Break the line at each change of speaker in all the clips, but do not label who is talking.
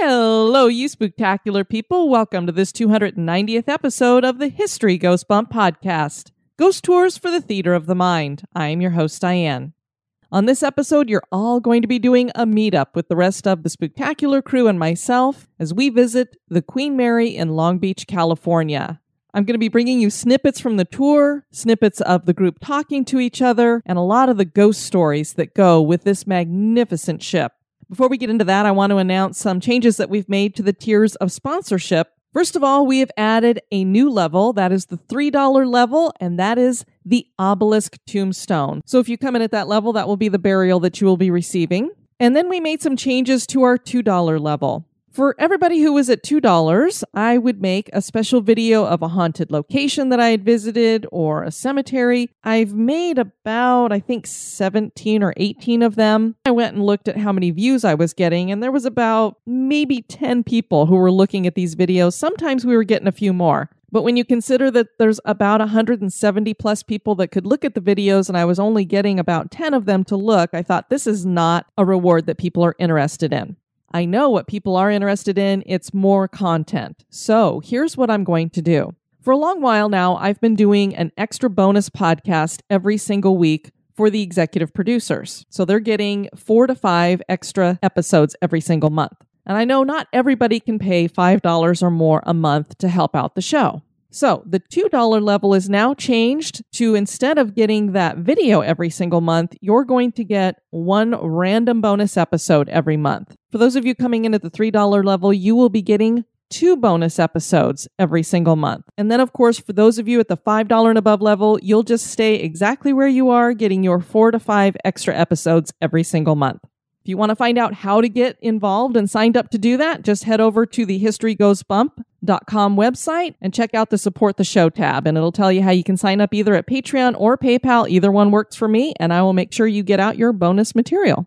Hello, you spectacular people. Welcome to this 290th episode of the History Goes Bump podcast Ghost Tours for the Theater of the Mind. I am your host, Diane. On this episode, you're all going to be doing a meetup with the rest of the spectacular crew and myself as we visit the Queen Mary in Long Beach, California. I'm going to be bringing you snippets from the tour, snippets of the group talking to each other, and a lot of the ghost stories that go with this magnificent ship. Before we get into that, I want to announce some changes that we've made to the tiers of sponsorship. First of all, we have added a new level. That is the $3 level, and that is the obelisk tombstone. So if you come in at that level, that will be the burial that you will be receiving. And then we made some changes to our $2 level. For everybody who was at $2, I would make a special video of a haunted location that I had visited or a cemetery. I've made about, I think, 17 or 18 of them. I went and looked at how many views I was getting, and there was about maybe 10 people who were looking at these videos. Sometimes we were getting a few more. But when you consider that there's about 170 plus people that could look at the videos and I was only getting about 10 of them to look, I thought this is not a reward that people are interested in. I know what people are interested in. It's more content. So here's what I'm going to do. For a long while now, I've been doing an extra bonus podcast every single week for the executive producers. So they're getting four to five extra episodes every single month. And I know not everybody can pay $5 or more a month to help out the show. So the $2 level is now changed to instead of getting that video every single month, you're going to get one random bonus episode every month. For those of you coming in at the $3 level, you will be getting two bonus episodes every single month. And then, of course, for those of you at the $5 and above level, you'll just stay exactly where you are, getting your four to five extra episodes every single month. If you want to find out how to get involved and signed up to do that, just head over to the historygoesbump.com website and check out the support the show tab and it'll tell you how you can sign up either at Patreon or PayPal. Either one works for me and I will make sure you get out your bonus material.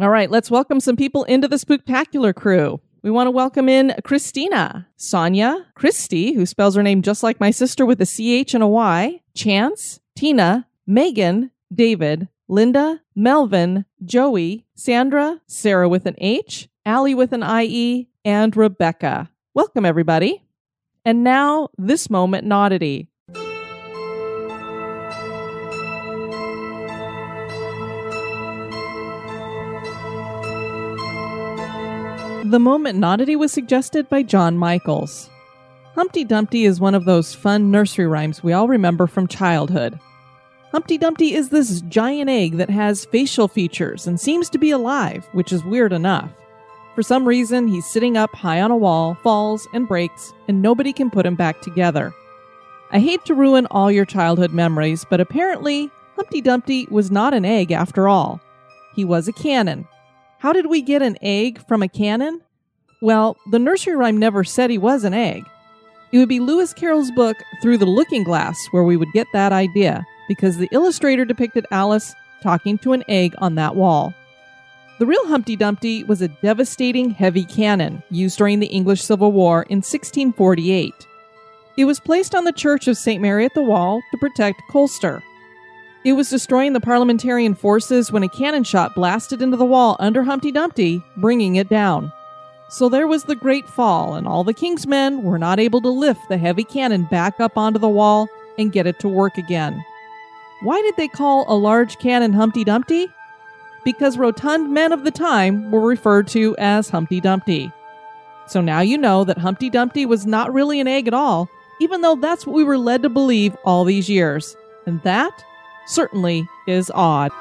All right, let's welcome some people into the spectacular crew. We want to welcome in Christina, Sonia, Christy, who spells her name just like my sister with a CH and a Y, Chance, Tina, Megan, David, Linda, Melvin, Joey, Sandra, Sarah with an H, Allie with an IE, and Rebecca. Welcome, everybody. And now, this moment in The moment in was suggested by John Michaels. Humpty Dumpty is one of those fun nursery rhymes we all remember from childhood. Humpty Dumpty is this giant egg that has facial features and seems to be alive, which is weird enough. For some reason, he's sitting up high on a wall, falls, and breaks, and nobody can put him back together. I hate to ruin all your childhood memories, but apparently, Humpty Dumpty was not an egg after all. He was a cannon. How did we get an egg from a cannon? Well, the nursery rhyme never said he was an egg. It would be Lewis Carroll's book, Through the Looking Glass, where we would get that idea because the illustrator depicted Alice talking to an egg on that wall. The real Humpty Dumpty was a devastating heavy cannon used during the English Civil War in 1648. It was placed on the Church of St. Mary at the Wall to protect Colchester. It was destroying the Parliamentarian forces when a cannon shot blasted into the wall under Humpty Dumpty, bringing it down. So there was the great fall, and all the king's men were not able to lift the heavy cannon back up onto the wall and get it to work again. Why did they call a large cannon Humpty Dumpty? because rotund men of the time were referred to as Humpty Dumpty. So now you know that Humpty Dumpty was not really an egg at all, even though that's what we were led to believe all these years. And that certainly is odd.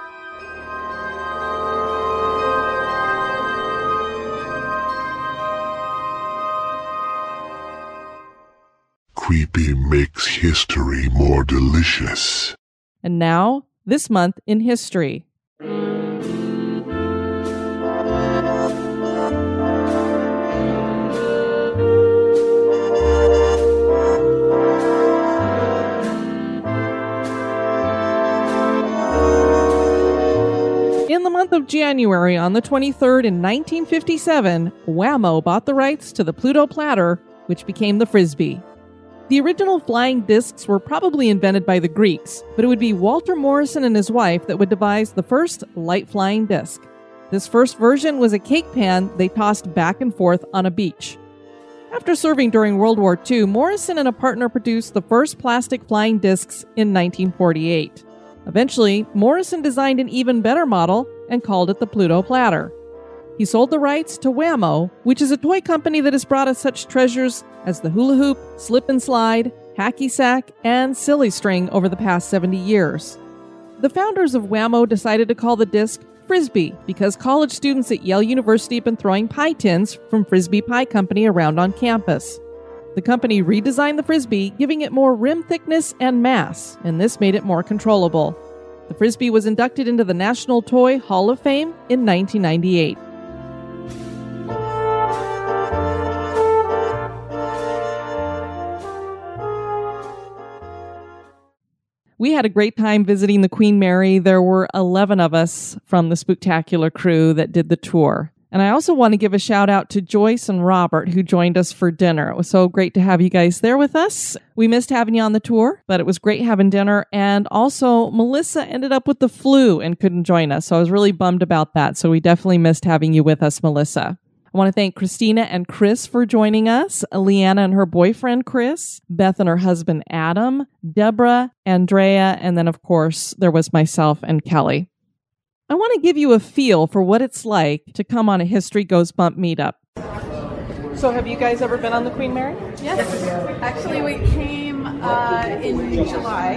Creepy makes history more delicious.
And now, this month in history. Of January, on the 23rd in 1957, Wham-O bought the rights to the Pluto platter, which became the Frisbee. The original flying discs were probably invented by the Greeks, but it would be Walter Morrison and his wife that would devise the first light flying disc. This first version was a cake pan they tossed back and forth on a beach. After serving during World War II, Morrison and a partner produced the first plastic flying discs in 1948. Eventually, Morrison designed an even better model and called it the Pluto Platter. He sold the rights to Wham-O, which is a toy company that has brought us such treasures as the hula hoop, slip and slide, hacky sack, and silly string over the past 70 years. The founders of Wham-O decided to call the disc Frisbee because college students at Yale University have been throwing pie tins from Frisbee Pie Company around on campus. The company redesigned the Frisbee, giving it more rim thickness and mass, and this made it more controllable. The Frisbee was inducted into the National Toy Hall of Fame in 1998. We had a great time visiting the Queen Mary. There were 11 of us from the Spooktacular crew that did the tour. And I also want to give a shout out to Joyce and Robert who joined us for dinner. It was so great to have you guys there with us. We missed having you on the tour, but it was great having dinner. And also, Melissa ended up with the flu and couldn't join us. So I was really bummed about that. So we definitely missed having you with us, Melissa. I want to thank Christina and Chris for joining us, Leanna and her boyfriend Chris, Beth and her husband Adam, Deborah, Andrea, and then, of course, there was myself and Kelly. I want to give you a feel for what it's like to come on a History Goes Bump meetup. So, have you guys ever been on the Queen Mary?
Yes. Actually, we came uh, in July.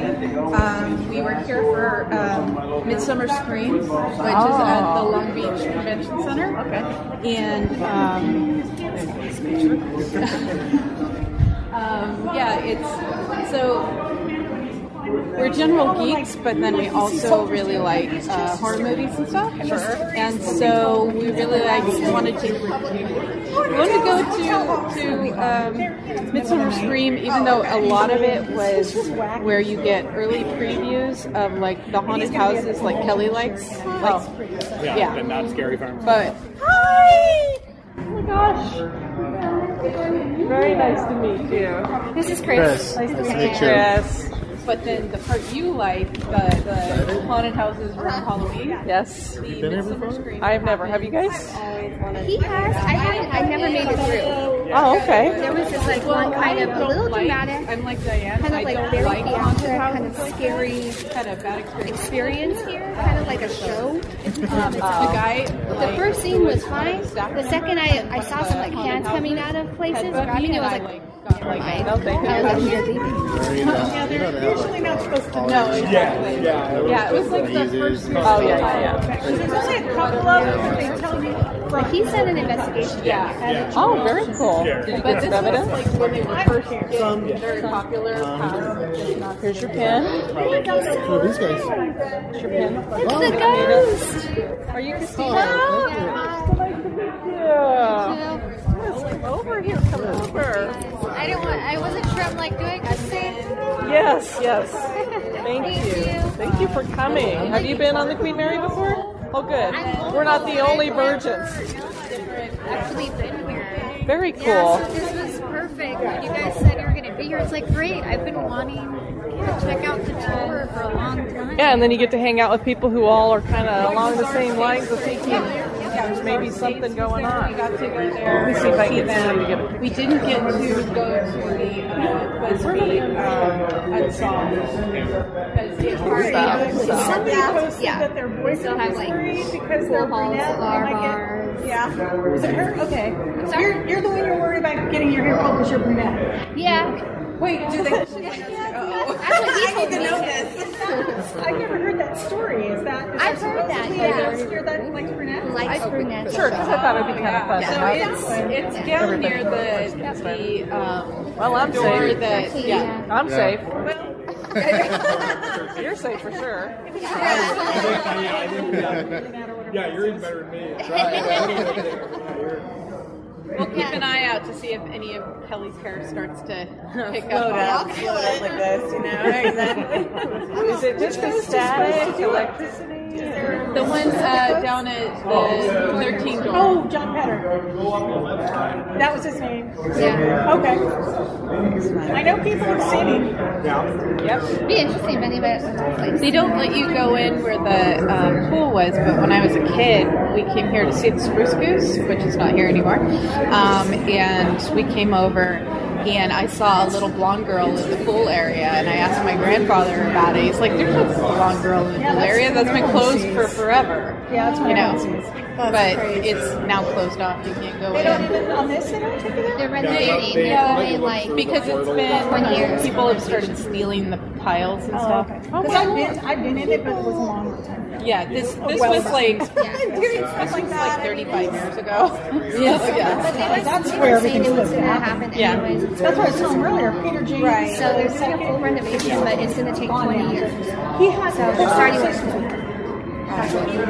Um, we were here for um, Midsummer Scream, which
Oh.
is at the Long Beach Convention Center.
Okay.
And um, um, yeah, it's so we're general geeks, but then we also really like uh, horror movies and stuff. Sure. And so we really like wanted to wanted to go to to um, Midsummer Scream, even though a lot of it was where you get early previews of like the haunted houses, like Kelly likes. Like, yeah,
but not scary farm.
but
Hi! Oh my gosh. Very nice to meet you.
this is Chris.
Nice to
meet
meet
you.
Chris.
But then the part you like, the, the haunted houses around Halloween.
Yes.
The
been here
Midsummer
before?
Scream.
I've never. Have you guys?
He has. I haven't. I never made it through.
Oh, okay.
There was this like one kind of a little
like,
dramatic,
I'm like Diane.
kind of like very
like haunted
kind of scary.
Kind of bad experience.
experience here, kind of like a show.
Um, the guy.
The first scene was fine. The second I, I saw some like hands coming out of places grabbing it, I was like,
like,
No, thank
I
you.
was like, really?
yeah, they're usually not supposed to know. Exactly.
Yeah,
Yeah, it was like the first.
Oh, yeah, yeah, yeah.
There's only a couple of them. They tell you.
But he said an investigation.
Yeah.
Oh, very cool. Did
But this
some
was like when they were first getting very popular. Um,
Here's your pin.
Oh, these guys.
Here's your pin.
It's the ghost.
Are you Christina?
Yeah.
Nice to meet you. Yes, over here. Come over.
I didn't want. I wasn't sure. I'm like, do I just say?
Yes, yes. Thank
Thank
you.
you.
Thank you for coming. Have you been on the Queen Mary before? Oh, good. We're not the only virgins.
Actually, been here.
Very cool.
Yeah, so this was perfect. When you guys said you were going to be here, it's like great. I've been wanting to check out the tour for a long time.
Yeah, and then you get to hang out with people who all are kind of along the same lines of thinking. There's maybe something going
We
on.
got to go there.
Let me see if I can get somebody to get a.
We didn't get to go to the uh, BuzzFeed um, Unsolved because the party.
Somebody
Yeah.
posted
Yeah.
that their boyfriend was
like,
free because
pool
they're brunette.
cigar
get- Yeah. Was it her? Okay.
sorry?
You're, you're the one you're worried about getting your hair cut because you're brunette.
Yeah.
Wait, do they?
Actually, he told me.
I've never heard that story. Is that? Is
I've heard that,
supposedly
yeah.
a ghost here that likes brunette?
Likes brunettes.
Sure, because I thought it'd be kind of fun. to
So
have.
it's it's down near the the um,
Well, I'm
door
safe.
that yeah.
I'm safe. Well You're safe for sure.
Yeah, you're even better than me.
We'll keep an eye out to see if any of Kelly's hair starts to pick
Float
up.
out, float up like this, you know? Exactly. Is it just the static, electricity?
The one uh, down at the 13 door.
Oh, John Pedder. That was his name.
Yeah.
Okay. I know people have seen him. Yep.
Be interesting if anybody like
They don't let you go in where the um, pool was, but when I was a kid, we came here to see the Spruce Goose, which is not here anymore. Um, and we came over, and I saw a little blonde girl in the pool area, and I asked my grandfather about it. He's like, "There's no blonde girl in the
Yeah,
pool
that's
area. That's been closed
everyone
for forever."
Yeah, that's what
you know.
sees.
But it's now closed off. You can't go
They don't
in.
even, on this, they don't take it out?
they're renovating.
they-
They're
they-
like
Because it's been
20 years.
people have started stealing the piles and
Oh,
stuff.
okay. Oh, because I've been, I've been in it, but it was a long time ago.
Yeah, this this
well
was
done.
like
Yeah.
this was like 35 years ago. yeah, yeah.
But they were,
That's
they
where
were saying
everything's
was going to
happen.
happen
Yeah.
anyways.
That's what I was telling him earlier, Peter James.
Right.
So there's like a full renovation, but it's going to take 20 years.
He has
So
a
they're starting with.
to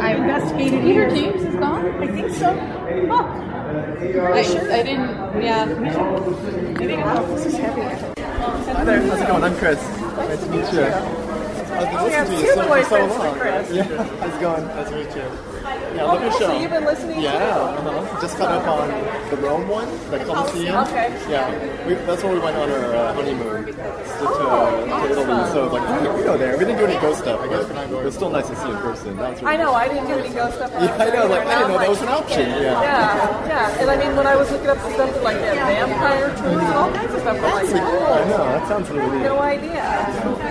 I investigated
Peter
here.
James is gone.
I think so. Huh.
I, I didn't. Yeah.
This is heavy.
Hi there, how's it going? I'm Chris. Nice to meet you. I've been listening to you so, for so long.
Chris.
Yeah, how's it going? Nice to meet you. Yeah, love your
Okay,
show.
so you've been listening to
Yeah, uh-huh. just caught up on the Rome one, the Colosseum.
Okay.
Yeah, we, that's where we went on our uh, honeymoon to, to, to Italy. So like, oh, we go there. We didn't do any ghost stuff. I guess it was still nice to see in person. Really
I know, I didn't do any ghost stuff.
Yeah, I know. Like, I didn't know that was an option. Yeah.
Yeah, yeah. And I mean, when I was looking up the stuff like that vampire tours and all kinds of stuff, I'm like,
I
oh,
know. That sounds really neat.
no idea.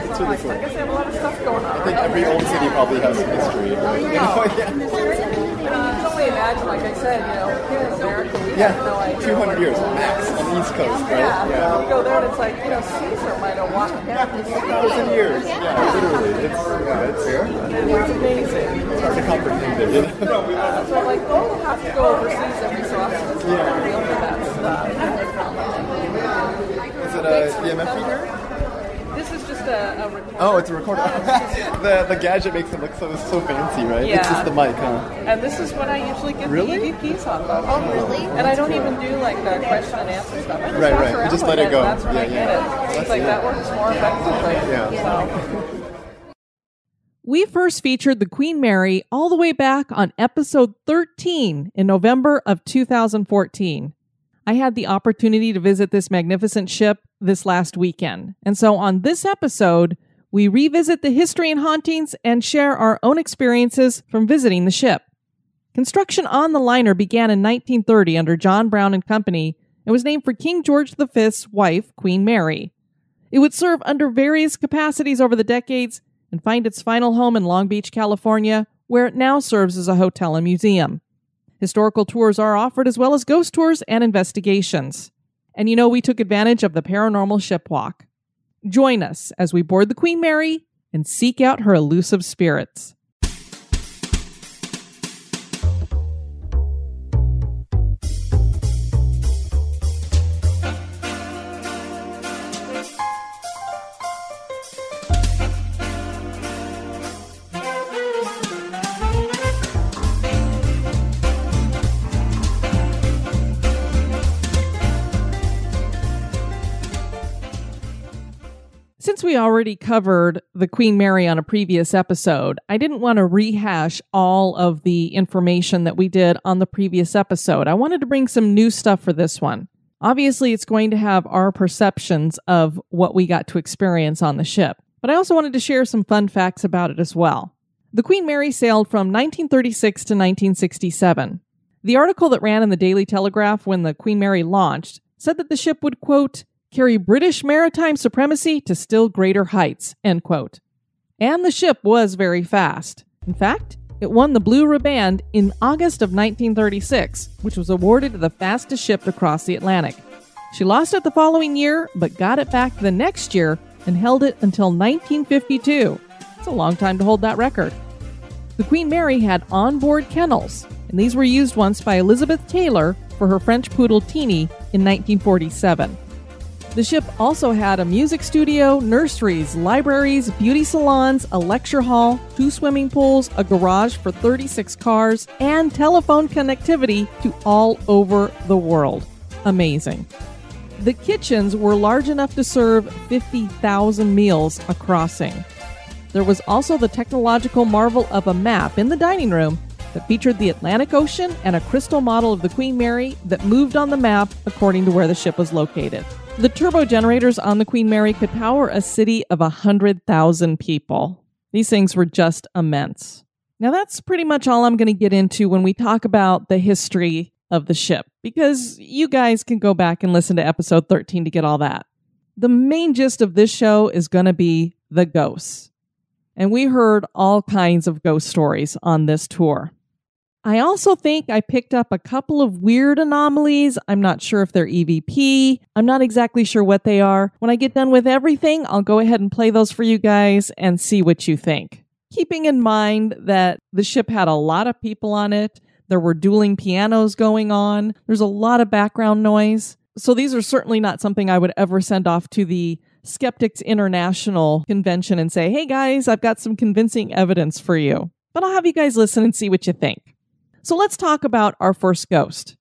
It's really cool.
I guess they have a lot of stuff going on.
I think every old city probably has some history. Know? yeah.
I mean, you can only imagine, like I said, you know, here in America, we
Yeah,
have no idea.
200 years max on the East Coast, right?
Yeah, you go there and it's like, you know, Caesar might have walked down this
thousand years. Yeah, literally. It's yeah, it's
and it's amazing.
it's hard to comprehend it. You know?
So I'm like, oh, we'll have to go overseas every so often.
Yeah.
not real for that stuff.
Is it a EMF reader?
This is just a, a recorder.
Oh, it's a recorder. Oh, the the gadget makes it look so so fancy, right?
Yeah.
It's just the mic, huh?
And this is what I usually get
Really?
the EVPs off of.
Oh, really?
And I don't even do like the question and answer stuff. I just
Right, right. You just let it go.
That's when I
Yeah,
get
yeah.
it. It's like that works more effectively.
Yeah.
So, We first featured the Queen Mary all the way back on episode 13 in November of 2014. I had the opportunity to visit this magnificent ship this last weekend. And so on this episode, we revisit the history and hauntings and share our own experiences from visiting the ship. Construction on the liner began in 1930 under John Brown and Company and was named for King George V's wife, Queen Mary. It would serve under various capacities over the decades and find its final home in Long Beach, California, where it now serves as a hotel and museum. Historical tours are offered as well as ghost tours and investigations. And you know, we took advantage of the paranormal ship walk. Join us as we board the Queen Mary and seek out her elusive spirits. We already covered the Queen Mary on a previous episode, I didn't want to rehash all of the information that we did on the previous episode. I wanted to bring some new stuff for this one. Obviously, it's going to have our perceptions of what we got to experience on the ship, but I also wanted to share some fun facts about it as well. The Queen Mary sailed from 1936 to 1967. The article that ran in the Daily Telegraph when the Queen Mary launched said that the ship would, quote, carry British maritime supremacy to still greater heights, end quote. And the ship was very fast. In fact, it won the Blue Riband in August of 1936, which was awarded to the fastest ship to cross the Atlantic. She lost it the following year, but got it back the next year and held it until 1952. It's a long time to hold that record. The Queen Mary had onboard kennels, and these were used once by Elizabeth Taylor for her French poodle Teeny in 1947. The ship also had a music studio, nurseries, libraries, beauty salons, a lecture hall, two swimming pools, a garage for 36 cars, and telephone connectivity to all over the world. Amazing. The kitchens were large enough to serve 50,000 meals a crossing. There was also the technological marvel of a map in the dining room that featured the Atlantic Ocean and a crystal model of the Queen Mary that moved on the map according to where the ship was located. The turbo generators on the Queen Mary could power a city of 100,000 people. These things were just immense. Now, that's pretty much all I'm going to get into when we talk about the history of the ship, because you guys can go back and listen to episode 13 to get all that. The main gist of this show is going to be the ghosts. And we heard all kinds of ghost stories on this tour. I also think I picked up a couple of weird anomalies. I'm not sure if they're EVP. I'm not exactly sure what they are. When I get done with everything, I'll go ahead and play those for you guys and see what you think. Keeping in mind that the ship had a lot of people on it, there were dueling pianos going on, there's a lot of background noise. So these are certainly not something I would ever send off to the Skeptics International convention and say, hey guys, I've got some convincing evidence for you. But I'll have you guys listen and see what you think. So let's talk about our first ghost.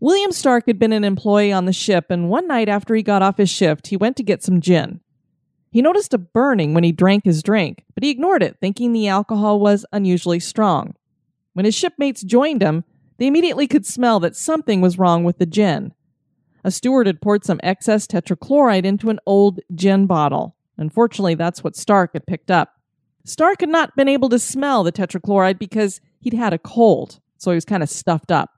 William Stark had been an employee on the ship, and one night after he got off his shift, he went to get some gin. He noticed a burning when he drank his drink, but he ignored it, thinking the alcohol was unusually strong. When his shipmates joined him, they immediately could smell that something was wrong with the gin. A steward had poured some excess tetrachloride into an old gin bottle. Unfortunately, that's what Stark had picked up. Stark had not been able to smell the tetrachloride because he'd had a cold, so he was kind of stuffed up.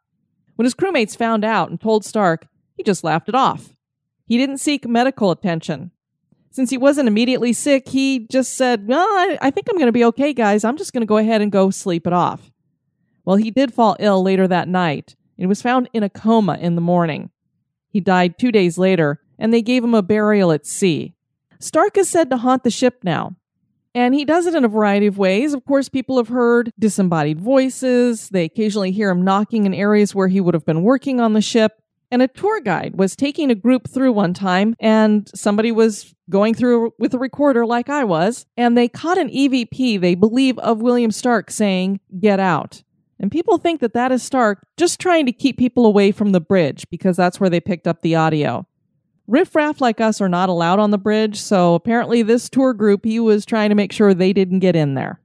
When his crewmates found out and told Stark, he just laughed it off. He didn't seek medical attention. Since he wasn't immediately sick, he just said, Well, I, I think I'm going to be okay, guys. I'm just going to go ahead and go sleep it off. Well, he did fall ill later that night and was found in a coma in the morning. He died two days later, and they gave him a burial at sea. Stark is said to haunt the ship now, and he does it in a variety of ways. Of course, people have heard disembodied voices. They occasionally hear him knocking in areas where he would have been working on the ship. And a tour guide was taking a group through one time, and somebody was going through with a recorder like I was, and they caught an EVP, they believe, of William Stark saying, Get out. And people think that that is Stark just trying to keep people away from the bridge because that's where they picked up the audio. Riffraff like us are not allowed on the bridge, so apparently this tour group, he was trying to make sure they didn't get in there.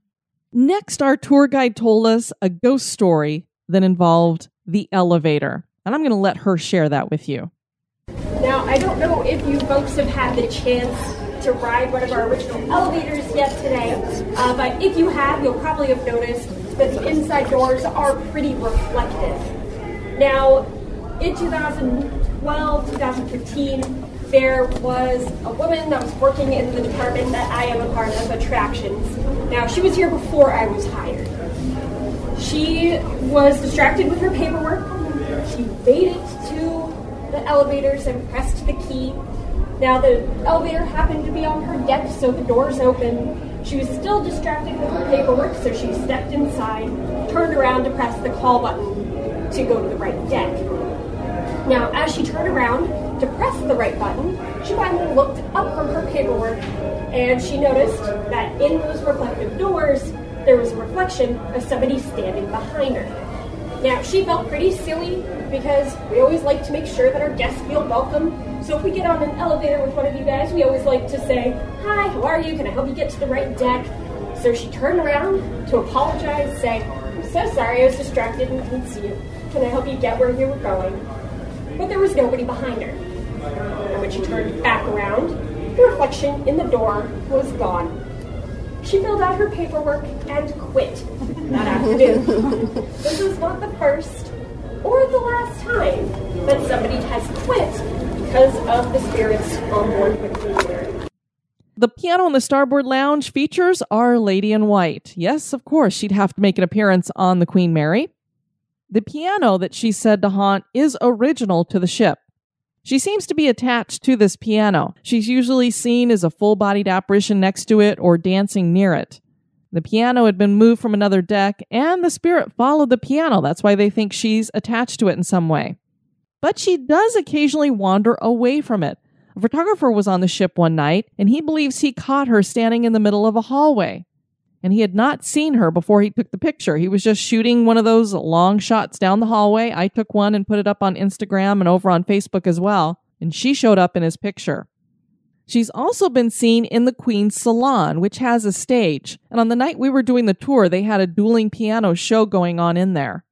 Next, our tour guide told us a ghost story that involved the elevator. And I'm going to let her share that with you.
Now, I don't know if you folks have had the chance to ride one of our original elevators yet today, uh, but if you have, you'll probably have noticed that the inside doors are pretty reflective. Now, in 2012, 2015, there was a woman that was working in the department that I am a part of, attractions. Now, she was here before I was hired. She was distracted with her paperwork. She made it to the elevators and pressed the key. Now, the elevator happened to be on her deck, so the doors open she was still distracted with her paperwork, so she stepped inside, turned around to press the call button to go to the right deck. Now, as she turned around to press the right button, she finally looked up from her paperwork and she noticed that in those reflective doors, there was a reflection of somebody standing behind her. Now, she felt pretty silly because we always like to make sure that our guests feel welcome so if we get on an elevator with one of you guys, we always like to say, Hi, how are you? Can I help you get to the right deck? So she turned around to apologize, saying, I'm so sorry, I was distracted and couldn't see you. Can I help you get where you were going? But there was nobody behind her. And when she turned back around, the reflection in the door was gone. She filled out her paperwork and quit that afternoon. this is not the first or the last time that somebody has quit because of the spirits on board with the Mary.
The piano in the starboard lounge features Our Lady in White. Yes, of course, she'd have to make an appearance on the Queen Mary. The piano that she's said to haunt is original to the ship. She seems to be attached to this piano. She's usually seen as a full bodied apparition next to it or dancing near it. The piano had been moved from another deck, and the spirit followed the piano. That's why they think she's attached to it in some way. But she does occasionally wander away from it. A photographer was on the ship one night, and he believes he caught her standing in the middle of a hallway. And he had not seen her before he took the picture. He was just shooting one of those long shots down the hallway. I took one and put it up on Instagram and over on Facebook as well, and she showed up in his picture. She's also been seen in the Queen's Salon, which has a stage. And on the night we were doing the tour, they had a dueling piano show going on in there.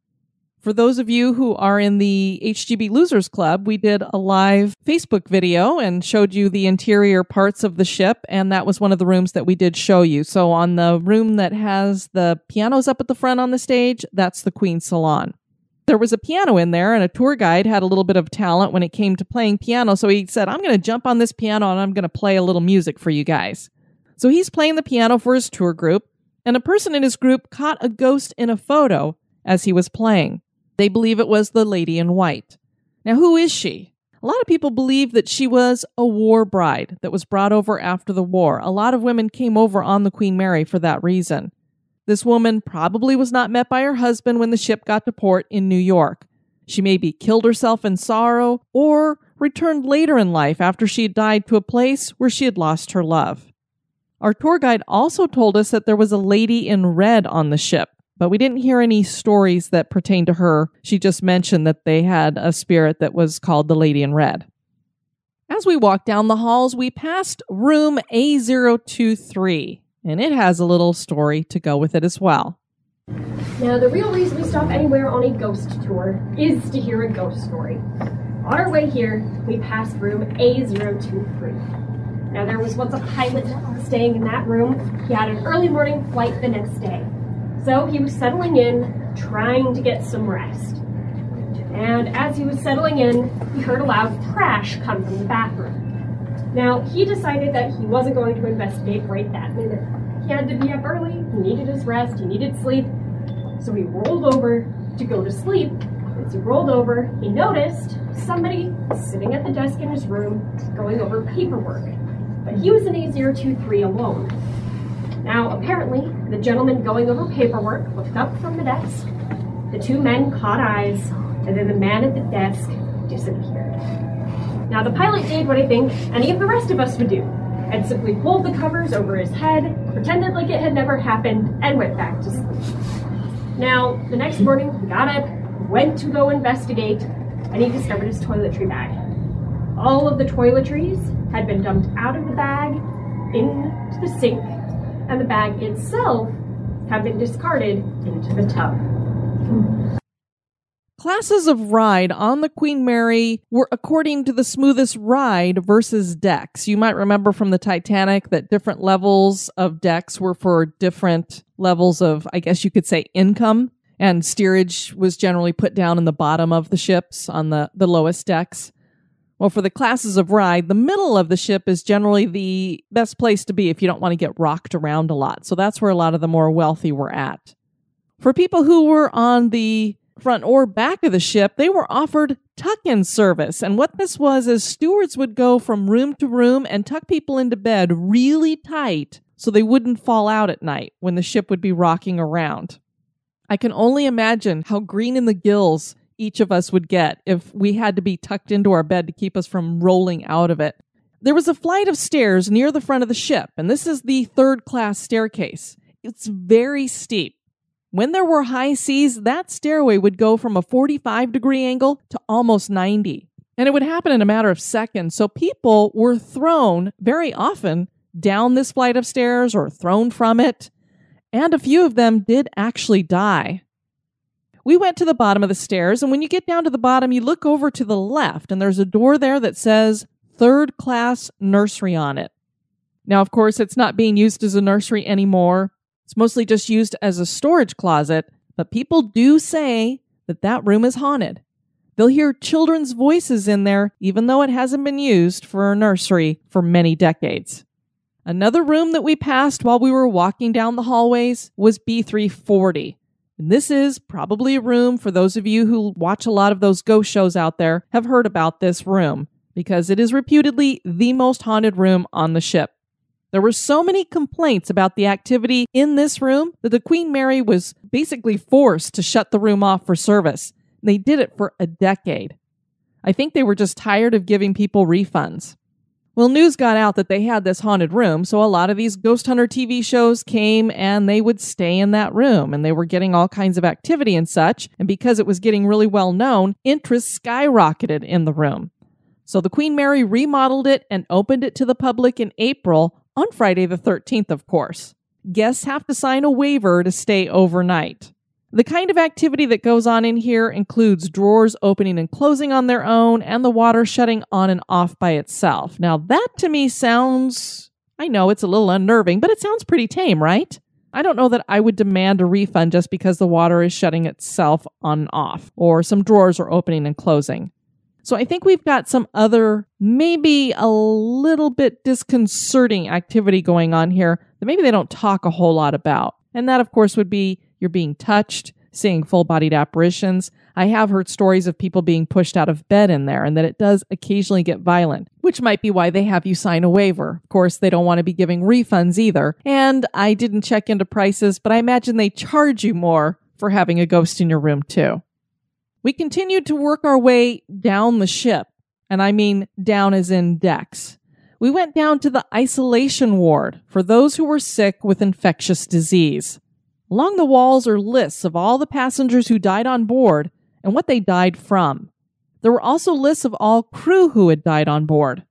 For those of you who are in the HGB Losers Club, we did a live Facebook video and showed you the interior parts of the ship, and that was one of the rooms that we did show you. So, on the room that has the pianos up at the front on the stage, that's the Queen's Salon. There was a piano in there, and a tour guide had a little bit of talent when it came to playing piano. So he said, I'm going to jump on this piano and I'm going to play a little music for you guys. So he's playing the piano for his tour group, and a person in his group caught a ghost in a photo as he was playing. They believe it was the lady in white. Now, who is she? A lot of people believe that she was a war bride that was brought over after the war. A lot of women came over on the Queen Mary for that reason. This woman probably was not met by her husband when the ship got to port in New York. She maybe killed herself in sorrow or returned later in life after she had died to a place where she had lost her love. Our tour guide also told us that there was a lady in red on the ship but we didn't hear any stories that pertain to her. She just mentioned that they had a spirit that was called the Lady in Red. As we walked down the halls, we passed room A023, and it has a little story to go with it as well.
Now, the real reason we stop anywhere on a ghost tour is to hear a ghost story. On our way here, we passed room A023. Now, there was once a pilot staying in that room. He had an early morning flight the next day. So he was settling in, trying to get some rest. And as he was settling in, he heard a loud crash come from the bathroom. Now, he decided that he wasn't going to investigate right that minute. He had to be up early, he needed his rest, he needed sleep. So he rolled over to go to sleep. As he rolled over, he noticed somebody sitting at the desk in his room going over paperwork. But he was in A023 alone. Now, apparently, the gentleman going over paperwork looked up from the desk. The two men caught eyes, and then the man at the desk disappeared. Now, the pilot did what I think any of the rest of us would do and simply pulled the covers over his head, pretended like it had never happened, and went back to sleep. Now, the next morning, he got up, went to go investigate, and he discovered his toiletry bag. All of the toiletries had been dumped out of the bag into the sink and the bag itself have been discarded into the tub.
Classes of ride on the Queen Mary were according to the smoothest ride versus decks. You might remember from the Titanic that different levels of decks were for different levels of, I guess you could say, income. And steerage was generally put down in the bottom of the ships on the, the lowest decks. Well, for the classes of ride, the middle of the ship is generally the best place to be if you don't want to get rocked around a lot. So that's where a lot of the more wealthy were at. For people who were on the front or back of the ship, they were offered tuck in service. And what this was is stewards would go from room to room and tuck people into bed really tight so they wouldn't fall out at night when the ship would be rocking around. I can only imagine how green in the gills each of us would get if we had to be tucked into our bed to keep us from rolling out of it. There was a flight of stairs near the front of the ship, and this is the third class staircase. It's very steep. When there were high seas, that stairway would go from a 45 degree angle to almost 90. And it would happen in a matter of seconds. So people were thrown very often down this flight of stairs or thrown from it. and a few of them did actually die. We went to the bottom of the stairs, and when you get down to the bottom, you look over to the left, and there's a door there that says third class nursery on it. Now, of course, it's not being used as a nursery anymore. It's mostly just used as a storage closet, but people do say that that room is haunted. They'll hear children's voices in there, even though it hasn't been used for a nursery for many decades. Another room that we passed while we were walking down the hallways was B340. And this is probably a room for those of you who watch a lot of those ghost shows out there have heard about this room because it is reputedly the most haunted room on the ship. There were so many complaints about the activity in this room that the Queen Mary was basically forced to shut the room off for service. They did it for a decade. I think they were just tired of giving people refunds. Well, news got out that they had this haunted room, so a lot of these ghost hunter TV shows came and they would stay in that room and they were getting all kinds of activity and such. And because it was getting really well known, interest skyrocketed in the room. So the Queen Mary remodeled it and opened it to the public in April on Friday the 13th, of course. Guests have to sign a waiver to stay overnight. The kind of activity that goes on in here includes drawers opening and closing on their own and the water shutting on and off by itself. Now, that to me sounds, I know it's a little unnerving, but it sounds pretty tame, right? I don't know that I would demand a refund just because the water is shutting itself on and off, or some drawers are opening and closing. So I think we've got some other, maybe a little bit disconcerting activity going on here that maybe they don't talk a whole lot about. And that, of course, would be you're being touched, seeing full bodied apparitions. I have heard stories of people being pushed out of bed in there and that it does occasionally get violent, which might be why they have you sign a waiver. Of course, they don't want to be giving refunds either. And I didn't check into prices, but I imagine they charge you more for having a ghost in your room too. We continued to work our way down the ship, and I mean down as in decks. We went down to the isolation ward for those who were sick with infectious disease. Along the walls are lists of all the passengers who died on board and what they died from. There were also lists of all crew who had died on board.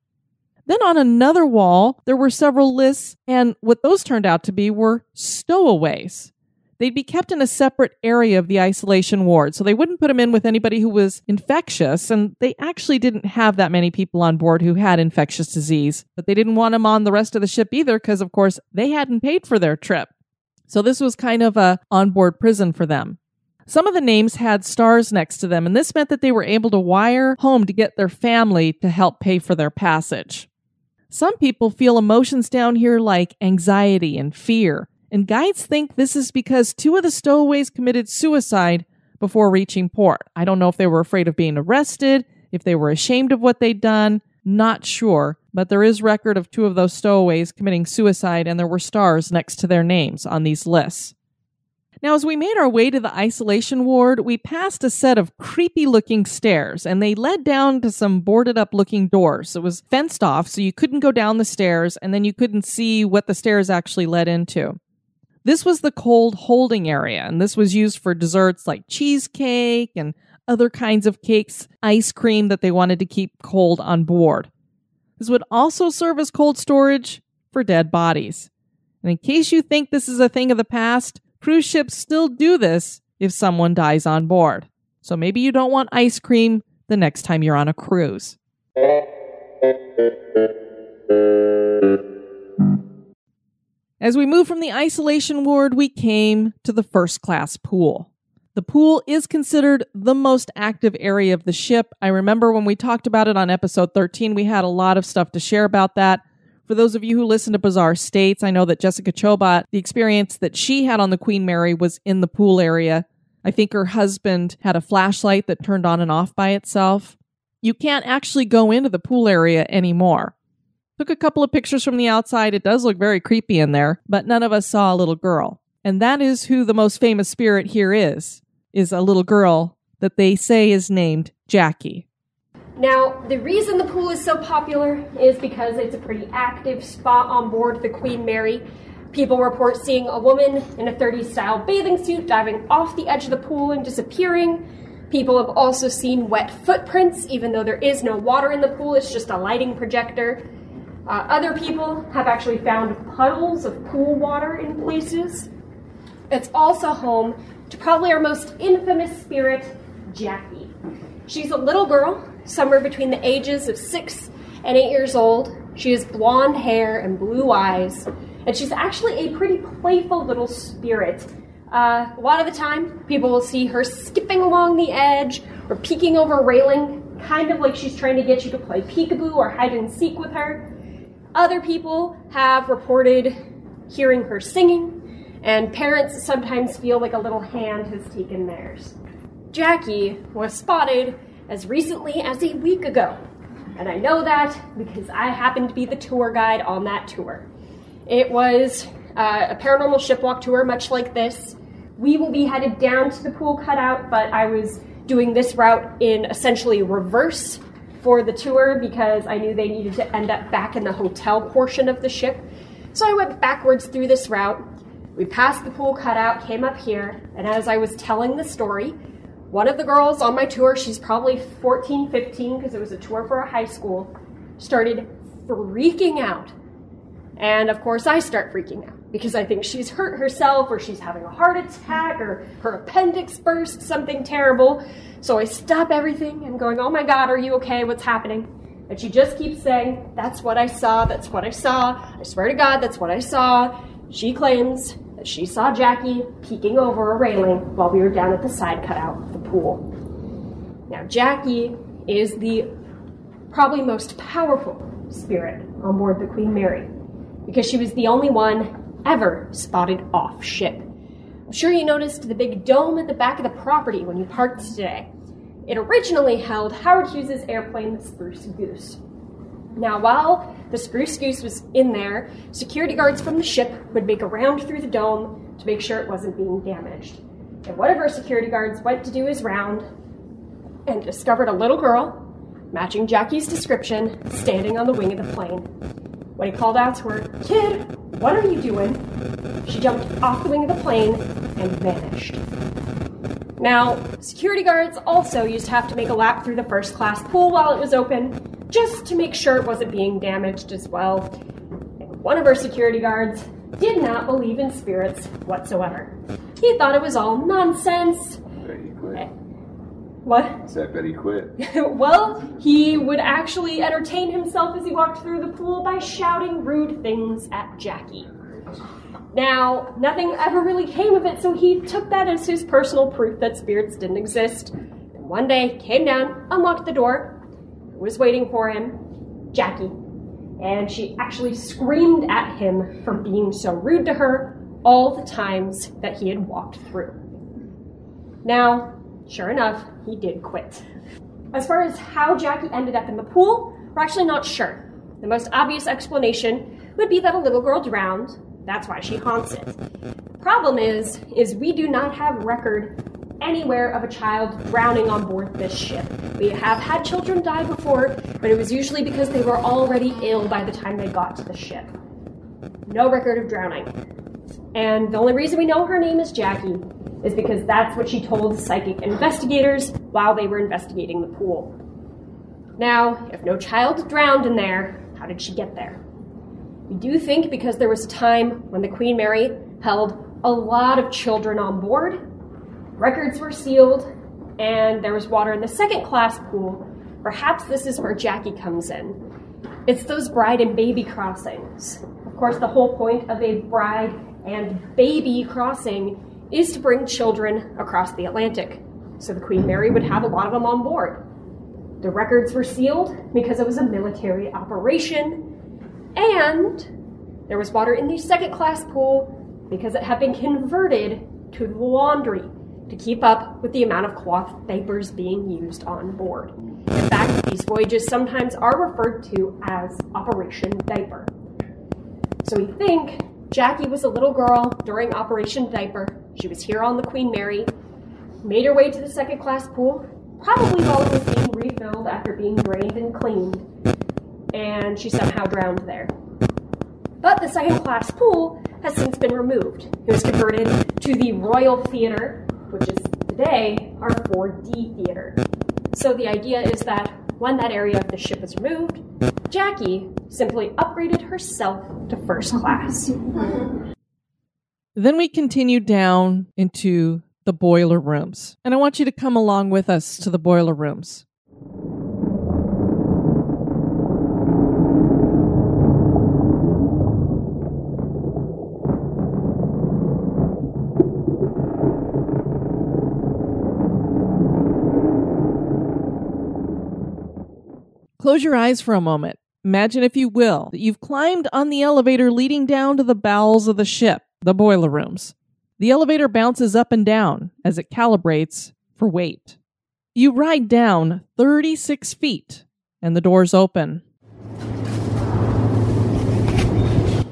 Then on another wall, there were several lists, and what those turned out to be were stowaways. They'd be kept in a separate area of the isolation ward, so they wouldn't put them in with anybody who was infectious, and they actually didn't have that many people on board who had infectious disease. But they didn't want them on the rest of the ship either, because of course they hadn't paid for their trip. So this was kind of a onboard prison for them. Some of the names had stars next to them, and this meant that they were able to wire home to get their family to help pay for their passage. Some people feel emotions down here like anxiety and fear, and guides think this is because two of the stowaways committed suicide before reaching port. I don't know if they were afraid of being arrested, if they were ashamed of what they'd done, not sure, but there is record of two of those stowaways committing suicide, and there were stars next to their names on these lists. Now, as we made our way to the isolation ward, we passed a set of creepy looking stairs, and they led down to some boarded up looking doors. It was fenced off, so you couldn't go down the stairs, and then you couldn't see what the stairs actually led into. This was the cold holding area, and this was used for desserts like cheesecake and other kinds of cakes, ice cream that they wanted to keep cold on board. This would also serve as cold storage for dead bodies. And in case you think this is a thing of the past, cruise ships still do this if someone dies on board. So maybe you don't want ice cream the next time you're on a cruise. As we moved from the isolation ward, we came to the first class pool. The pool is considered the most active area of the ship. I remember when we talked about it on episode 13, we had a lot of stuff to share about that. For those of you who listen to Bizarre States, I know that Jessica Chobot, the experience that she had on the Queen Mary was in the pool area. I think her husband had a flashlight that turned on and off by itself. You can't actually go into the pool area anymore. Took a couple of pictures from the outside. It does look very creepy in there, but none of us saw a little girl. And that is who the most famous spirit here is, is a little girl that they say is named Jackie.
Now, the reason the pool is so popular is because it's a pretty active spot on board the Queen Mary. People report seeing a woman in a 30s style bathing suit diving off the edge of the pool and disappearing. People have also seen wet footprints, even though there is no water in the pool, it's just a lighting projector. Uh, other people have actually found puddles of pool water in places. it's also home to probably our most infamous spirit, Jackie. She's a little girl, somewhere between the ages of six and eight years old. She has blonde hair and blue eyes, and she's actually a pretty playful little spirit. Uh, a lot of the time, people will see her skipping along the edge or peeking over a railing, kind of like she's trying to get you to play peekaboo or hide and seek with her. Other people have reported hearing her singing, and parents sometimes feel like a little hand has taken theirs. Jackie was spotted as recently as a week ago, and I know that because I happened to be the tour guide on that tour. It was uh, a paranormal shipwalk tour, much like this. We will be headed down to the pool cutout, but I was doing this route in essentially reverse for the tour because I knew they needed to end up back in the hotel portion of the ship. So I went backwards through this route. We passed the pool cutout, came up here, and as I was telling the story, one of the girls on my tour, she's probably 14, 15, because it was a tour for a high school, started freaking out. And of course, I start freaking out because I think she's hurt herself or she's having a heart attack or her appendix burst, something terrible. So I stop everything. I'm going, oh my God, are you okay? What's happening? And she just keeps saying, that's what I saw, that's what I saw. I swear to God, that's what I saw. She claims that she saw Jackie peeking over a railing while we were down at the side cutout of the pool. Now, Jackie is the probably most powerful spirit on board the Queen Mary because she was the only one ever spotted off ship. I'm sure you noticed the big dome at the back of the property when you parked today. It originally held Howard Hughes' airplane, the Spruce Goose. Now, while the Spruce Goose was in there, security guards from the ship would make a round through the dome to make sure it wasn't being damaged. And one of our security guards went to do his round and discovered a little girl, matching Jackie's description, standing on the wing of the plane. When he called out to her, Kid, what are you doing? She jumped off the wing of the plane and vanished. Now, security guards also used to have to make a lap through the first class pool while it was open, just to make sure it wasn't being damaged as well. One of our security guards did not believe in spirits whatsoever. He thought it was all nonsense.
Eh, quit.
What?
Said Betty quit.
well, he would actually entertain himself as he walked through the pool by shouting rude things at Jackie. Now, nothing ever really came of it, so he took that as his personal proof that spirits didn't exist. And one day, came down, unlocked the door, was waiting for him, Jackie. And she actually screamed at him for being so rude to her all the times that he had walked through. Now, sure enough, he did quit. As far as how Jackie ended up in the pool, we're actually not sure. The most obvious explanation would be that a little girl drowned. That's why she haunts it. Problem is, is we do not have record anywhere of a child drowning on board this ship. We have had children die before, but it was usually because they were already ill by the time they got to the ship. No record of drowning. And the only reason we know her name is Jackie is because that's what she told psychic investigators while they were investigating the pool. Now, if no child drowned in there, how did she get there? We do think because there was a time when the Queen Mary held a lot of children on board, records were sealed, and there was water in the second class pool. Perhaps this is where Jackie comes in. It's those bride and baby crossings. Of course, the whole point of a bride and baby crossing is to bring children across the Atlantic. So the Queen Mary would have a lot of them on board. The records were sealed because it was a military operation, and there was water in the second class pool because it had been converted to laundry to keep up with the amount of cloth diapers being used on board. In fact, these voyages sometimes are referred to as Operation Diaper. So we think Jackie was a little girl during Operation Diaper. She was here on the Queen Mary, made her way to the second class pool, probably while it was being refilled after being drained and cleaned, and she somehow drowned there. But the second class pool has since been removed. It was converted to the Royal Theatre, which is today our 4D theater. So the idea is that when that area of the ship is removed, Jackie simply upgraded herself to first class.
Then we continue down into the boiler rooms. And I want you to come along with us to the boiler rooms. Close your eyes for a moment. Imagine, if you will, that you've climbed on the elevator leading down to the bowels of the ship, the boiler rooms. The elevator bounces up and down as it calibrates for weight. You ride down 36 feet and the doors open.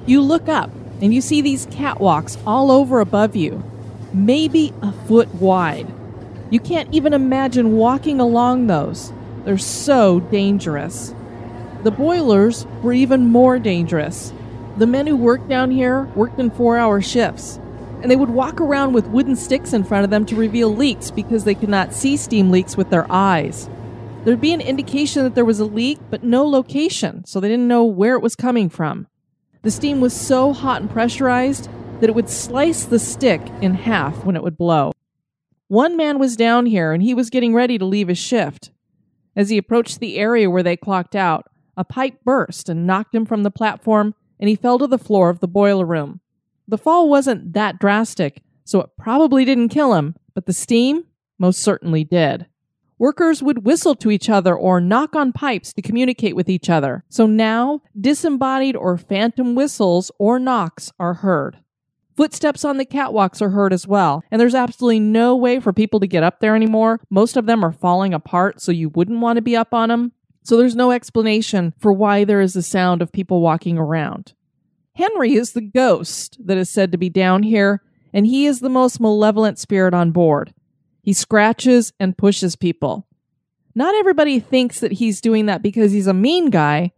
You look up and you see these catwalks all over above you, maybe a foot wide. You can't even imagine walking along those. They're so dangerous. The boilers were even more dangerous. The men who worked down here worked in four hour shifts, and they would walk around with wooden sticks in front of them to reveal leaks because they could not see steam leaks with their eyes. There'd be an indication that there was a leak, but no location, so they didn't know where it was coming from. The steam was so hot and pressurized that it would slice the stick in half when it would blow. One man was down here and he was getting ready to leave his shift. As he approached the area where they clocked out, a pipe burst and knocked him from the platform, and he fell to the floor of the boiler room. The fall wasn't that drastic, so it probably didn't kill him, but the steam most certainly did. Workers would whistle to each other or knock on pipes to communicate with each other, so now disembodied or phantom whistles or knocks are heard. Footsteps on the catwalks are heard as well, and there's absolutely no way for people to get up there anymore. Most of them are falling apart, so you wouldn't want to be up on them. So there's no explanation for why there is the sound of people walking around. Henry is the ghost that is said to be down here, and he is the most malevolent spirit on board. He scratches and pushes people. Not everybody thinks that he's doing that because he's a mean guy.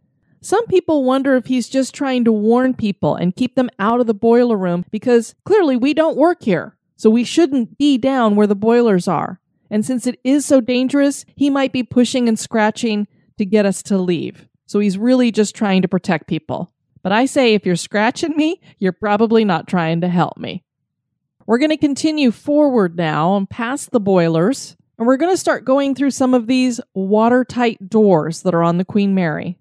Some people wonder if he's just trying to warn people and keep them out of the boiler room because clearly we don't work here, so we shouldn't be down where the boilers are. And since it is so dangerous, he might be pushing and scratching to get us to leave. So he's really just trying to protect people. But I say if you're scratching me, you're probably not trying to help me. We're going to continue forward now and past the boilers, and we're going to start going through some of these watertight doors that are on the Queen Mary.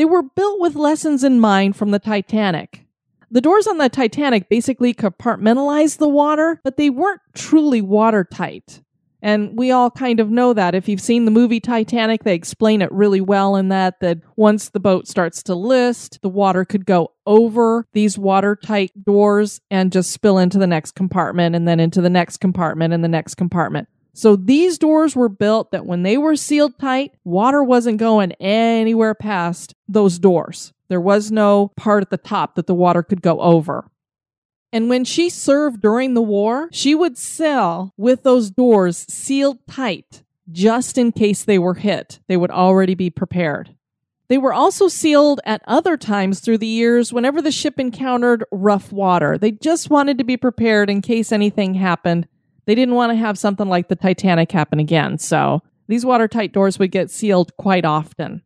They were built with lessons in mind from the Titanic. The doors on the Titanic basically compartmentalized the water, but they weren't truly watertight. And we all kind of know that. If you've seen the movie Titanic, they explain it really well in that that once the boat starts to list, the water could go over these watertight doors and just spill into the next compartment and then into the next compartment and the next compartment. So these doors were built that when they were sealed tight, water wasn't going anywhere past those doors. There was no part at the top that the water could go over. And when she served during the war, she would sail with those doors sealed tight just in case they were hit. They would already be prepared. They were also sealed at other times through the years whenever the ship encountered rough water. They just wanted to be prepared in case anything happened they didn't want to have something like the Titanic happen again, so these watertight doors would get sealed quite often.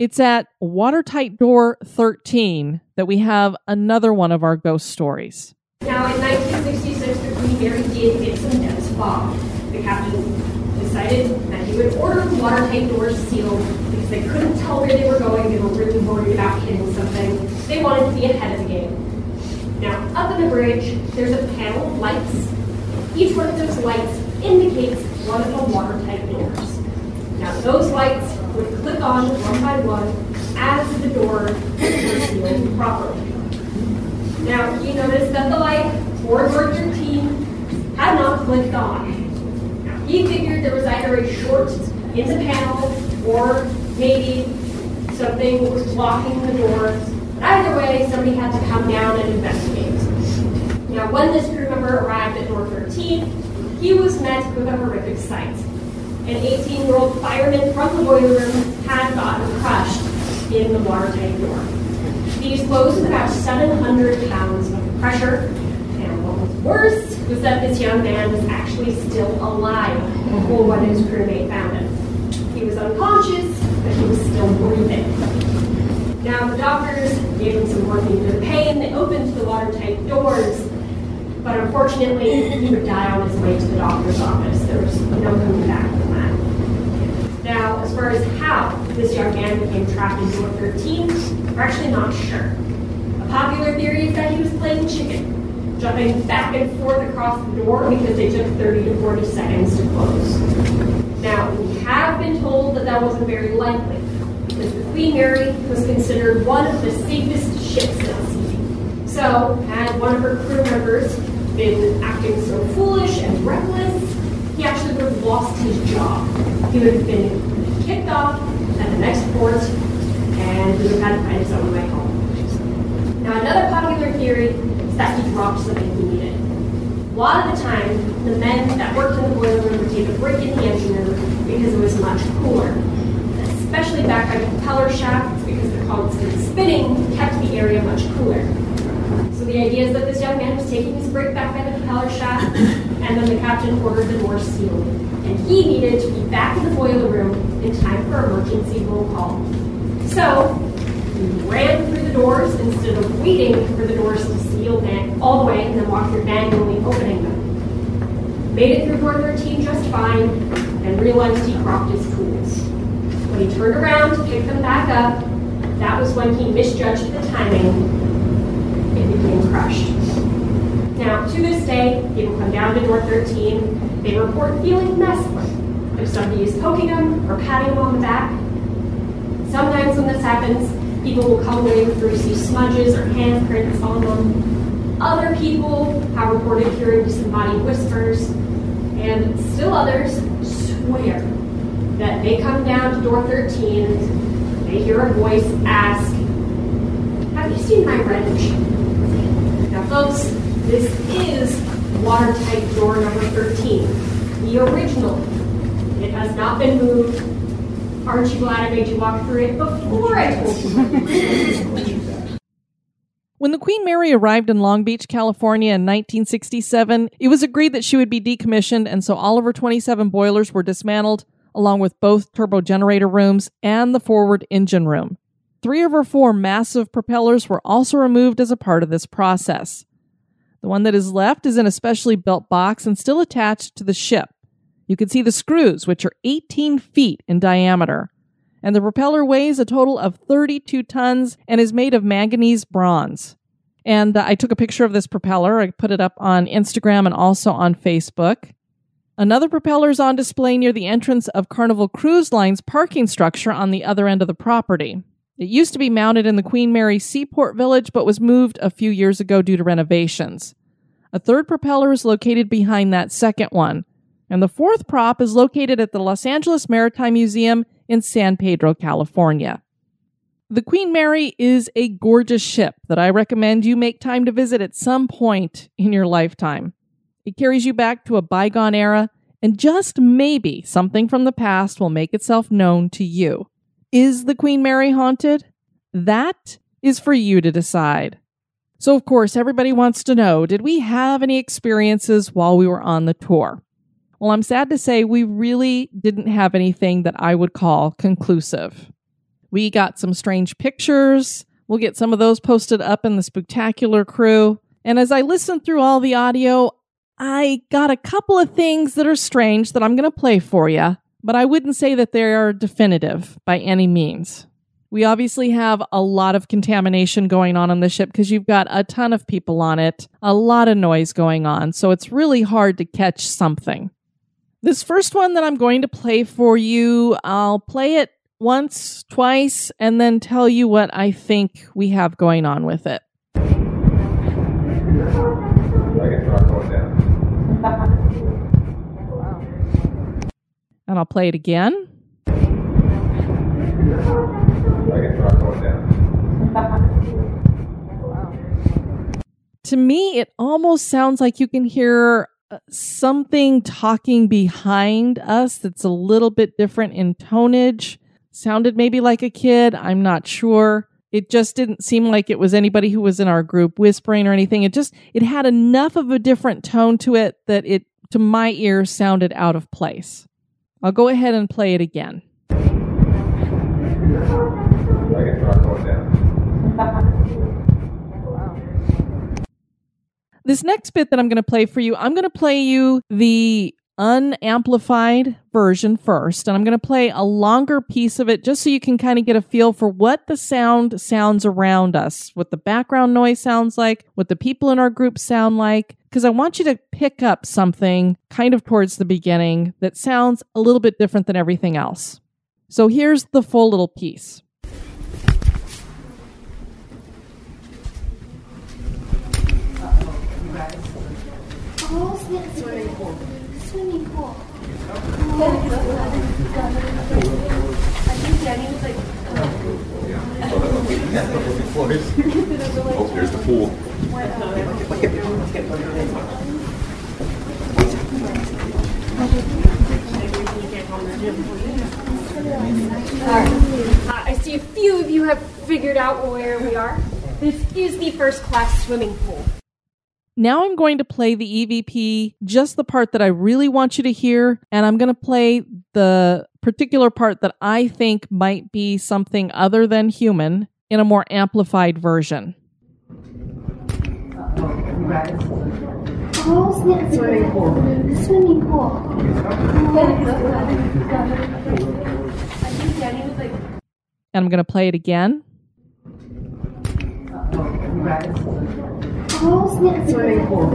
It's at watertight door 13 that we have another one of our ghost stories.
Now, in 1966, the Mary did get some dense fog. The captain decided that he would order the watertight doors sealed because they couldn't tell where they were going. They were really worried about hitting something. They wanted to be ahead of the game. Now, up in the bridge, there's a panel of lights each one of those lights indicates one of the watertight doors. Now those lights would click on one by one as the door was sealed properly. Now you notice that the light for door 13 had not clicked on. He figured there was either a short in the panel or maybe something was blocking the door. But either way, somebody had to come down and investigate. Now, when this crew member arrived at door 13, he was met with a horrific sight. An 18-year-old fireman from the boiler room had gotten crushed in the watertight door. These closed with about 700 pounds of pressure, and what was worse was that this young man was actually still alive of his crewmate found him. He was unconscious, but he was still breathing. Now, the doctors gave him some morphine for the pain. They opened the watertight doors, but unfortunately, he would die on his way to the doctor's office. There was no coming back from that. Now, as far as how this young man became trapped in door 13, we're actually not sure. A popular theory is that he was playing chicken, jumping back and forth across the door because they took 30 to 40 seconds to close. Now, we have been told that that wasn't very likely, because the Queen Mary was considered one of the safest ships at sea. So, had one of her crew members been acting so foolish and reckless, he actually would have lost his job. He would have been kicked off at the next port, and he would have had to find his own way home. Now, another popular theory is that he dropped something he needed. A lot of the time, the men that worked in the boiler room would take a break in the engine room because it was much cooler. Especially back by the propeller shafts because the constant spinning kept the area much cooler. So the idea is that this young man was taking his break back by the propeller shaft, and then the captain ordered the doors sealed. And he needed to be back in the boiler room in time for emergency roll call. So he ran through the doors instead of waiting for the doors to seal all the way and then walk through manually opening them. Made it through door 13 just fine and realized he dropped his tools. When he turned around to pick them back up, that was when he misjudged the timing crushed. Now, to this day, people come down to door 13, they report feeling restless. If somebody is poking them or patting them on the back, sometimes when this happens, people will come away with greasy smudges or handprints on them. Other people have reported hearing disembodied whispers, and still others swear that they come down to door 13, they hear a voice ask, Have you seen my wrench? Folks, this is watertight door number 13, the original. It has not been moved. Aren't you glad I made you walk through it before I told you?
When the Queen Mary arrived in Long Beach, California in 1967, it was agreed that she would be decommissioned, and so all of her 27 boilers were dismantled, along with both turbo generator rooms and the forward engine room. Three of her four massive propellers were also removed as a part of this process. The one that is left is in a specially built box and still attached to the ship. You can see the screws, which are 18 feet in diameter. And the propeller weighs a total of 32 tons and is made of manganese bronze. And uh, I took a picture of this propeller. I put it up on Instagram and also on Facebook. Another propeller is on display near the entrance of Carnival Cruise Line's parking structure on the other end of the property. It used to be mounted in the Queen Mary Seaport Village, but was moved a few years ago due to renovations. A third propeller is located behind that second one, and the fourth prop is located at the Los Angeles Maritime Museum in San Pedro, California. The Queen Mary is a gorgeous ship that I recommend you make time to visit at some point in your lifetime. It carries you back to a bygone era, and just maybe something from the past will make itself known to you. Is the Queen Mary haunted? That is for you to decide. So, of course, everybody wants to know did we have any experiences while we were on the tour? Well, I'm sad to say we really didn't have anything that I would call conclusive. We got some strange pictures. We'll get some of those posted up in the Spooktacular Crew. And as I listened through all the audio, I got a couple of things that are strange that I'm going to play for you, but I wouldn't say that they are definitive by any means. We obviously have a lot of contamination going on on the ship because you've got a ton of people on it, a lot of noise going on, so it's really hard to catch something. This first one that I'm going to play for you, I'll play it once, twice, and then tell you what I think we have going on with it. And I'll play it again. To me, it almost sounds like you can hear uh, something talking behind us that's a little bit different in tonage. Sounded maybe like a kid. I'm not sure. It just didn't seem like it was anybody who was in our group whispering or anything. It just it had enough of a different tone to it that it to my ears sounded out of place. I'll go ahead and play it again. This next bit that I'm going to play for you, I'm going to play you the unamplified version first, and I'm going to play a longer piece of it just so you can kind of get a feel for what the sound sounds around us, what the background noise sounds like, what the people in our group sound like, because I want you to pick up something kind of towards the beginning that sounds a little bit different than everything else. So here's the full little piece.
Oh, swimming pool. Swimming pool.
Oh, there's the pool.
Uh, I see a few of you have figured out where we are. This is the first class swimming pool.
Now I'm going to play the EVP, just the part that I really want you to hear, and I'm going to play the particular part that I think might be something other than human in a more amplified version.
Oh, swimming pool. Swimming pool.
And I'm going to play it again.
Oh, swimming pool.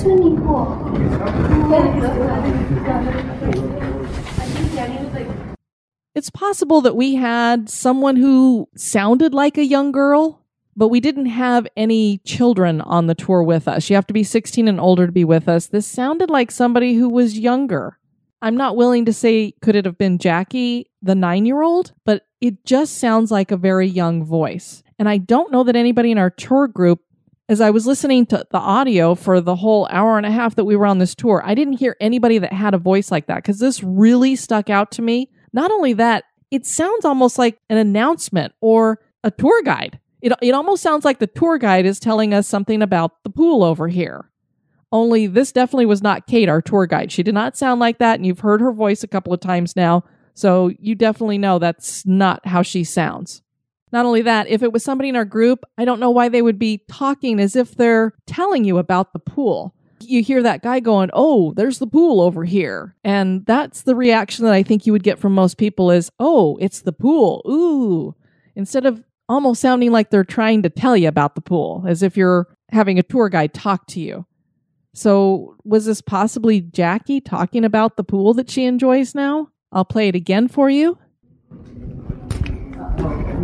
Swimming pool.
It's possible that we had someone who sounded like a young girl, but we didn't have any children on the tour with us. You have to be 16 and older to be with us. This sounded like somebody who was younger. I'm not willing to say could it have been Jackie, the nine year old, but it just sounds like a very young voice. And I don't know that anybody in our tour group, as I was listening to the audio for the whole hour and a half that we were on this tour, I didn't hear anybody that had a voice like that because this really stuck out to me. Not only that, it sounds almost like an announcement or a tour guide. It, it almost sounds like the tour guide is telling us something about the pool over here. Only this definitely was not Kate, our tour guide. She did not sound like that, and you've heard her voice a couple of times now, so you definitely know that's not how she sounds. Not only that, if it was somebody in our group, I don't know why they would be talking as if they're telling you about the pool. You hear that guy going, "Oh, there's the pool over here." And that's the reaction that I think you would get from most people is, "Oh, it's the pool." Ooh. Instead of almost sounding like they're trying to tell you about the pool, as if you're having a tour guide talk to you. So, was this possibly Jackie talking about the pool that she enjoys now? I'll play it again for you.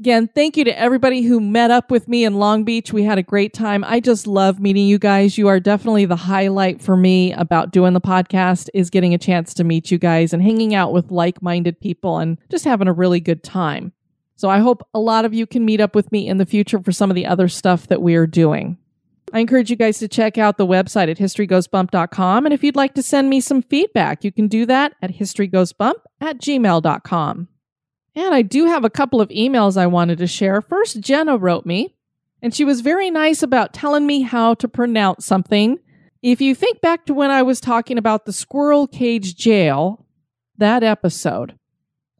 Again, thank you to everybody who met up with me in Long Beach. We had a great time. I just love meeting you guys. You are definitely the highlight for me about doing the podcast is getting a chance to meet you guys and hanging out with like-minded people and just having a really good time. So I hope a lot of you can meet up with me in the future for some of the other stuff that we are doing. I encourage you guys to check out the website at historygoesbump.com. And if you'd like to send me some feedback, you can do that at historygoesbump at gmail.com. And I do have a couple of emails I wanted to share. First, Jenna wrote me, and she was very nice about telling me how to pronounce something. If you think back to when I was talking about the squirrel cage jail, that episode,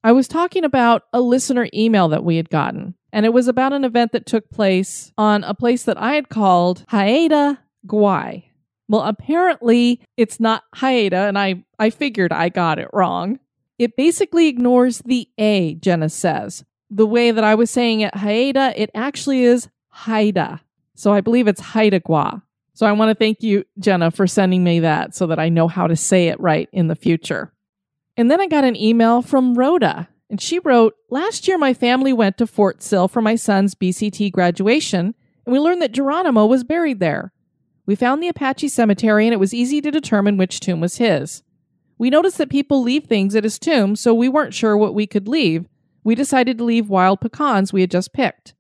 I was talking about a listener email that we had gotten, and it was about an event that took place on a place that I had called Haida Gwaii. Well, apparently it's not Haida, and I, I figured I got it wrong. It basically ignores the A, Jenna says. The way that I was saying it, Haida, it actually is Haida. So I believe it's Haida Gwa. So I want to thank you, Jenna, for sending me that so that I know how to say it right in the future. And then I got an email from Rhoda, and she wrote Last year, my family went to Fort Sill for my son's BCT graduation, and we learned that Geronimo was buried there. We found the Apache cemetery, and it was easy to determine which tomb was his. We noticed that people leave things at his tomb, so we weren't sure what we could leave. We decided to leave wild pecans we had just picked.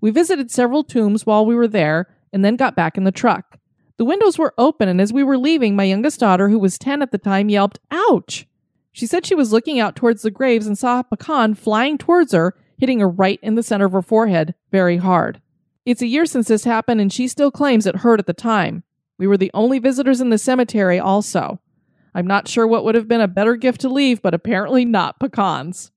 We visited several tombs while we were there and then got back in the truck. The windows were open, and as we were leaving, my youngest daughter, who was 10 at the time, yelped, Ouch! She said she was looking out towards the graves and saw a pecan flying towards her, hitting her right in the center of her forehead very hard. It's a year since this happened, and she still claims it hurt at the time. We were the only visitors in the cemetery, also. I'm not sure what would have been a better gift to leave, but apparently not pecans.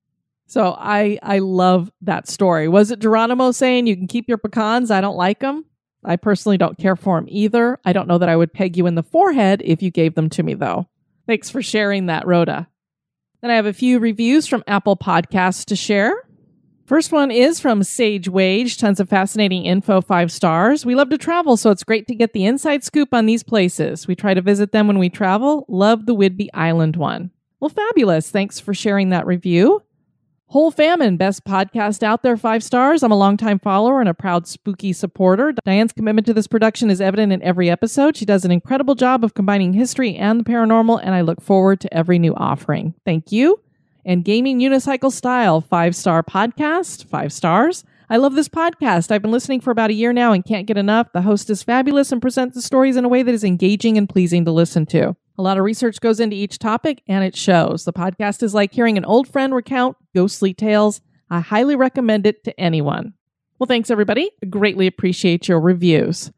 So I I love that story. Was it Geronimo saying you can keep your pecans? I don't like them. I personally don't care for them either. I don't know that I would peg you in the forehead if you gave them to me though. Thanks for sharing that, Rhoda. Then I have a few reviews from Apple Podcasts to share. First one is from Sage Wage. Tons of fascinating info, five stars. We love to travel, so it's great to get the inside scoop on these places. We try to visit them when we travel. Love the Whidbey Island one. Well, fabulous. Thanks for sharing that review. Whole Famine, best podcast out there, five stars. I'm a longtime follower and a proud spooky supporter. Diane's commitment to this production is evident in every episode. She does an incredible job of combining history and the paranormal, and I look forward to every new offering. Thank you. And Gaming Unicycle Style, five star podcast, five stars. I love this podcast. I've been listening for about a year now and can't get enough. The host is fabulous and presents the stories in a way that is engaging and pleasing to listen to. A lot of research goes into each topic and it shows. The podcast is like hearing an old friend recount ghostly tales. I highly recommend it to anyone. Well, thanks everybody. I greatly appreciate your reviews.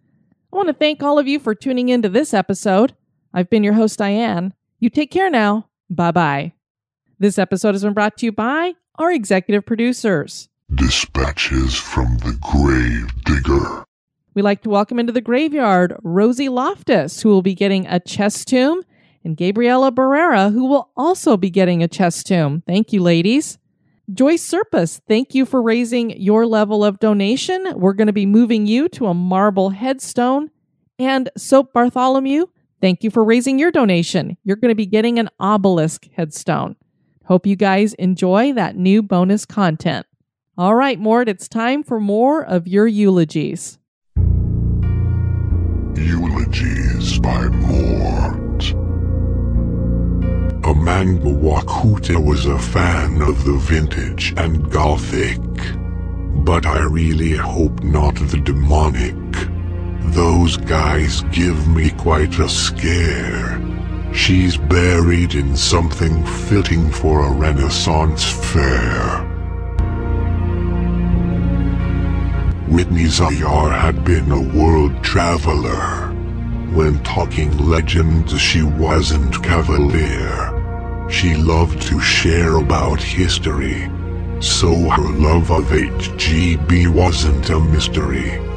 I want to thank all of you for tuning into this episode. I've been your host, Diane. You take care now. Bye bye. This episode has been brought to you by our executive producers.
Dispatches from the Grave Digger.
We'd like to welcome into the graveyard Rosie Loftus, who will be getting a chest tomb and Gabriela Barrera, who will also be getting a chest tomb. Thank you, ladies. Joyce Serpus, thank you for raising your level of donation. We're going to be moving you to a marble headstone. And Soap Bartholomew, thank you for raising your donation. You're going to be getting an obelisk headstone. Hope you guys enjoy that new bonus content. All right, Mort, it's time for more of your eulogies.
Eulogies by Mort. Amanda Wakuta was a fan of the vintage and gothic. But I really hope not the demonic. Those guys give me quite a scare. She's buried in something fitting for a Renaissance fair. Whitney Zayar had been a world traveler. When talking legends, she wasn't cavalier. She loved to share about history, so her love of HGB wasn't a mystery.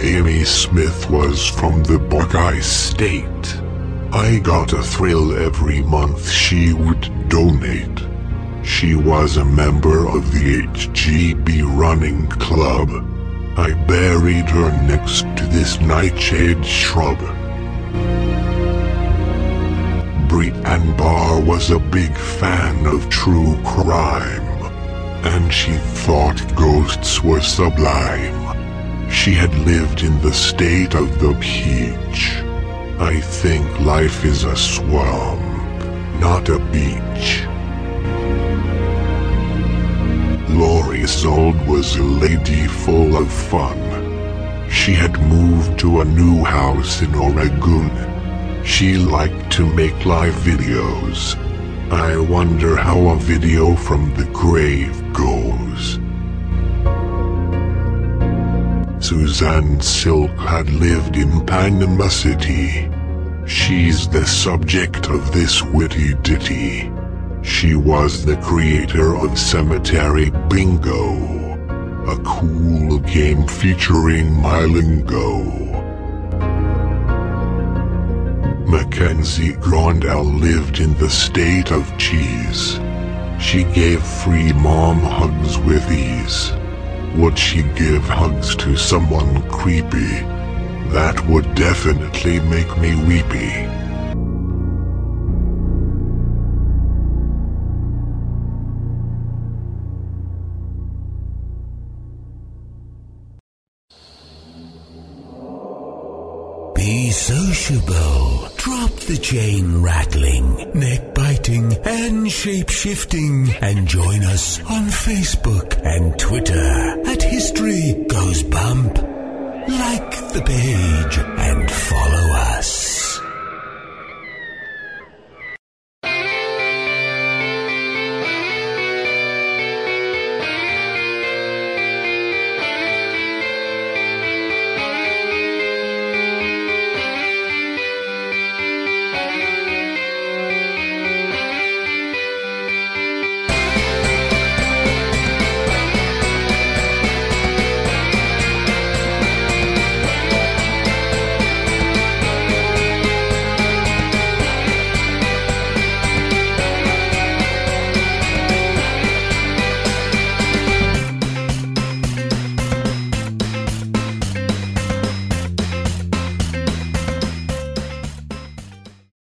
Amy Smith was from the Buckeye State. I got a thrill every month she would donate. She was a member of the HGB running club. I buried her next to this nightshade shrub. Brit Ann Barr was a big fan of true crime, and she thought ghosts were sublime. She had lived in the state of the peach. I think life is a swamp, not a beach. Laurie Sold was a lady full of fun. She had moved to a new house in Oregon. She liked to make live videos. I wonder how a video from the grave goes. Suzanne Silk had lived in Panama City. She's the subject of this witty ditty. She was the creator of Cemetery Bingo, a cool game featuring my lingo. Mackenzie Grondell lived in the state of cheese. She gave free mom hugs with ease. Would she give hugs to someone creepy? That would definitely make me weepy.
sociable. Drop the chain rattling, neck biting, and shape shifting. And join us on Facebook and Twitter at History Goes Bump. Like the
page and follow us.